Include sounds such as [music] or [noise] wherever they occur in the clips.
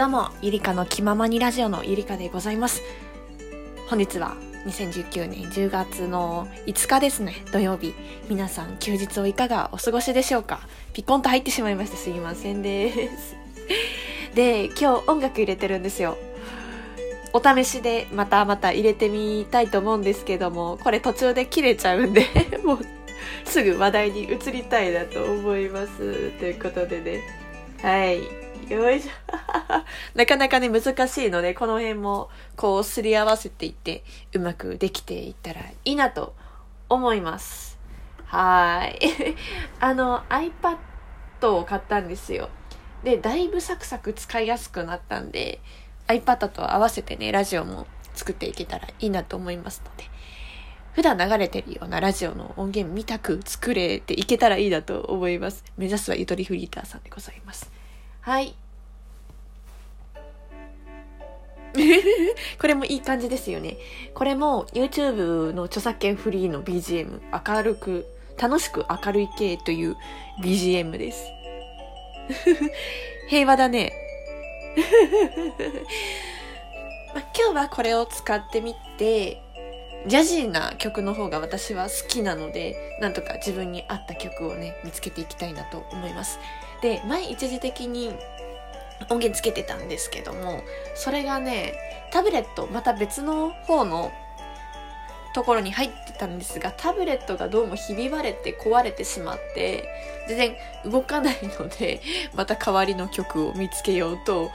どうも、ゆりかの気ままにラジオのゆりかでございます。本日は2019年10月の5日ですね、土曜日。皆さん休日をいかがお過ごしでしょうか？ピコンと入ってしまいましてすいませんです。[laughs] で、今日音楽入れてるんですよ。お試しでまたまた入れてみたいと思うんですけども、これ途中で切れちゃうんで、[laughs] もうすぐ話題に移りたいなと思います。ということでね。はい。よいしょ。[laughs] なかなかね、難しいので、この辺も、こう、すり合わせていって、うまくできていったらいいなと思います。はい。[laughs] あの、iPad を買ったんですよ。で、だいぶサクサク使いやすくなったんで、iPad と合わせてね、ラジオも作っていけたらいいなと思いますので、普段流れてるようなラジオの音源見たく作れていけたらいいなと思います。目指すはゆとりフリーターさんでございます。はい。[laughs] これもいい感じですよね。これも YouTube の著作権フリーの BGM、明るく、楽しく明るい系という BGM です。[laughs] 平和だね。[laughs] ま、今日はこれを使ってみて、ジャジーな曲の方が私は好きなので、なんとか自分に合った曲をね、見つけていきたいなと思います。で、前一時的に音源つけてたんですけども、それがね、タブレット、また別の方のところに入ってたんですが、タブレットがどうもひび割れて壊れてしまって、全然動かないので、[laughs] また代わりの曲を見つけようと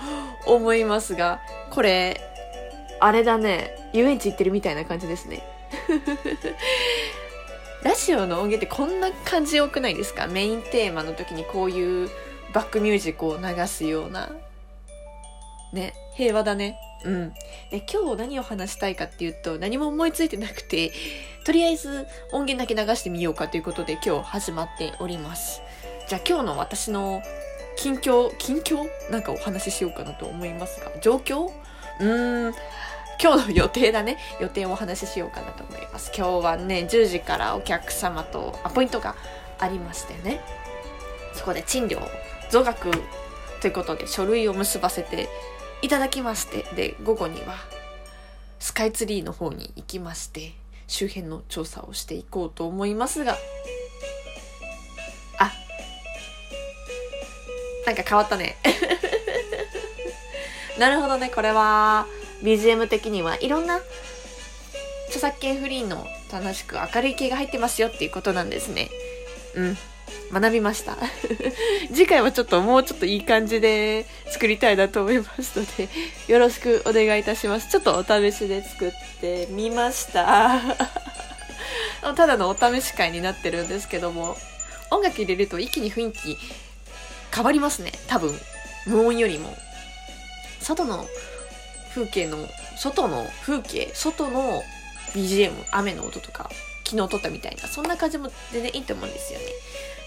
思いますが、これ、あれだね、遊園地行ってるみたいな感じですね。[laughs] ラジオの音源ってこんな感じ多くないですか？メインテーマの時にこういうバックミュージックを流すような。ね、平和だね。うん。で、今日何を話したいかっていうと、何も思いついてなくて、とりあえず音源だけ流してみようかということで今日始まっております。じゃあ今日の私の近況、近況？なんかお話ししようかなと思いますが、状況？うーん、今日の予定だね。予定をお話ししようかなと思います。今日はね、10時からお客様とアポイントがありましてね。そこで賃料増額ということで書類を結ばせていただきまして、で、午後にはスカイツリーの方に行きまして、周辺の調査をしていこうと思いますが、あ、なんか変わったね。[laughs] なるほどね、これは BGM 的にはいろんな著作権フリーの楽しく明るい系が入ってますよっていうことなんですね。うん。学びました。[laughs] 次回はちょっともうちょっといい感じで作りたいなと思いますので、よろしくお願いいたします。ちょっとお試しで作ってみました。[laughs] ただのお試し会になってるんですけども、音楽入れると一気に雰囲気変わりますね。多分。無音よりも。外の風景の、外の風景、外の BGM、雨の音とか、昨日撮ったみたいな、そんな感じも全然いいと思うんですよね。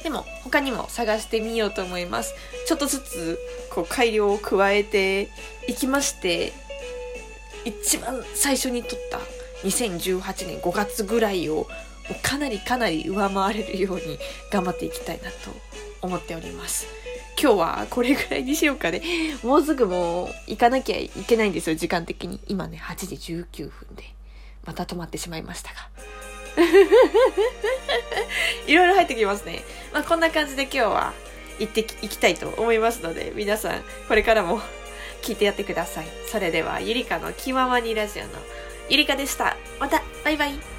でも、他にも探してみようと思います。ちょっとずつ、こう、改良を加えていきまして、一番最初に撮った2018年5月ぐらいを、かなりかなり上回れるように頑張っていきたいなと思っております。今日はこれぐらいにしようかね。もうすぐもう行かなきゃいけないんですよ、時間的に。今ね、8時19分で。また止まってしまいましたが。[laughs] いろいろ入ってきますね。まあこんな感じで今日は行ってき、行きたいと思いますので、皆さんこれからも [laughs] 聞いてやってください。それでは、ゆりかの気ままにラジオのゆりかでした。また、バイバイ。